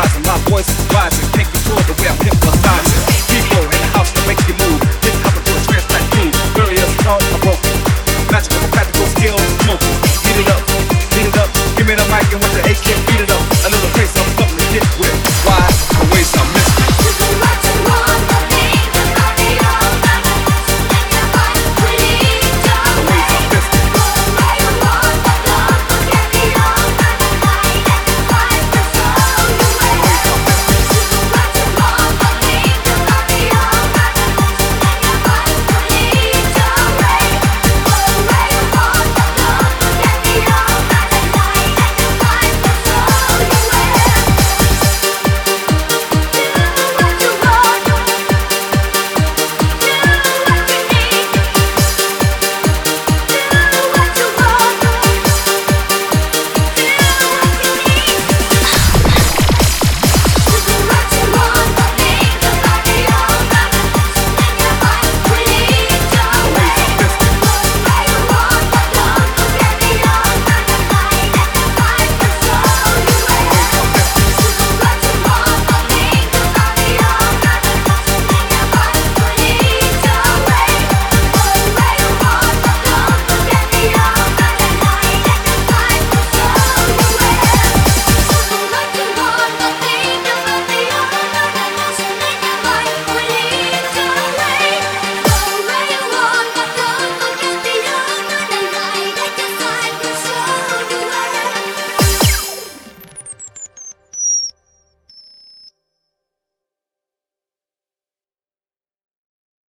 rising, my voice is rising. Can't control the way I'm hypnotized.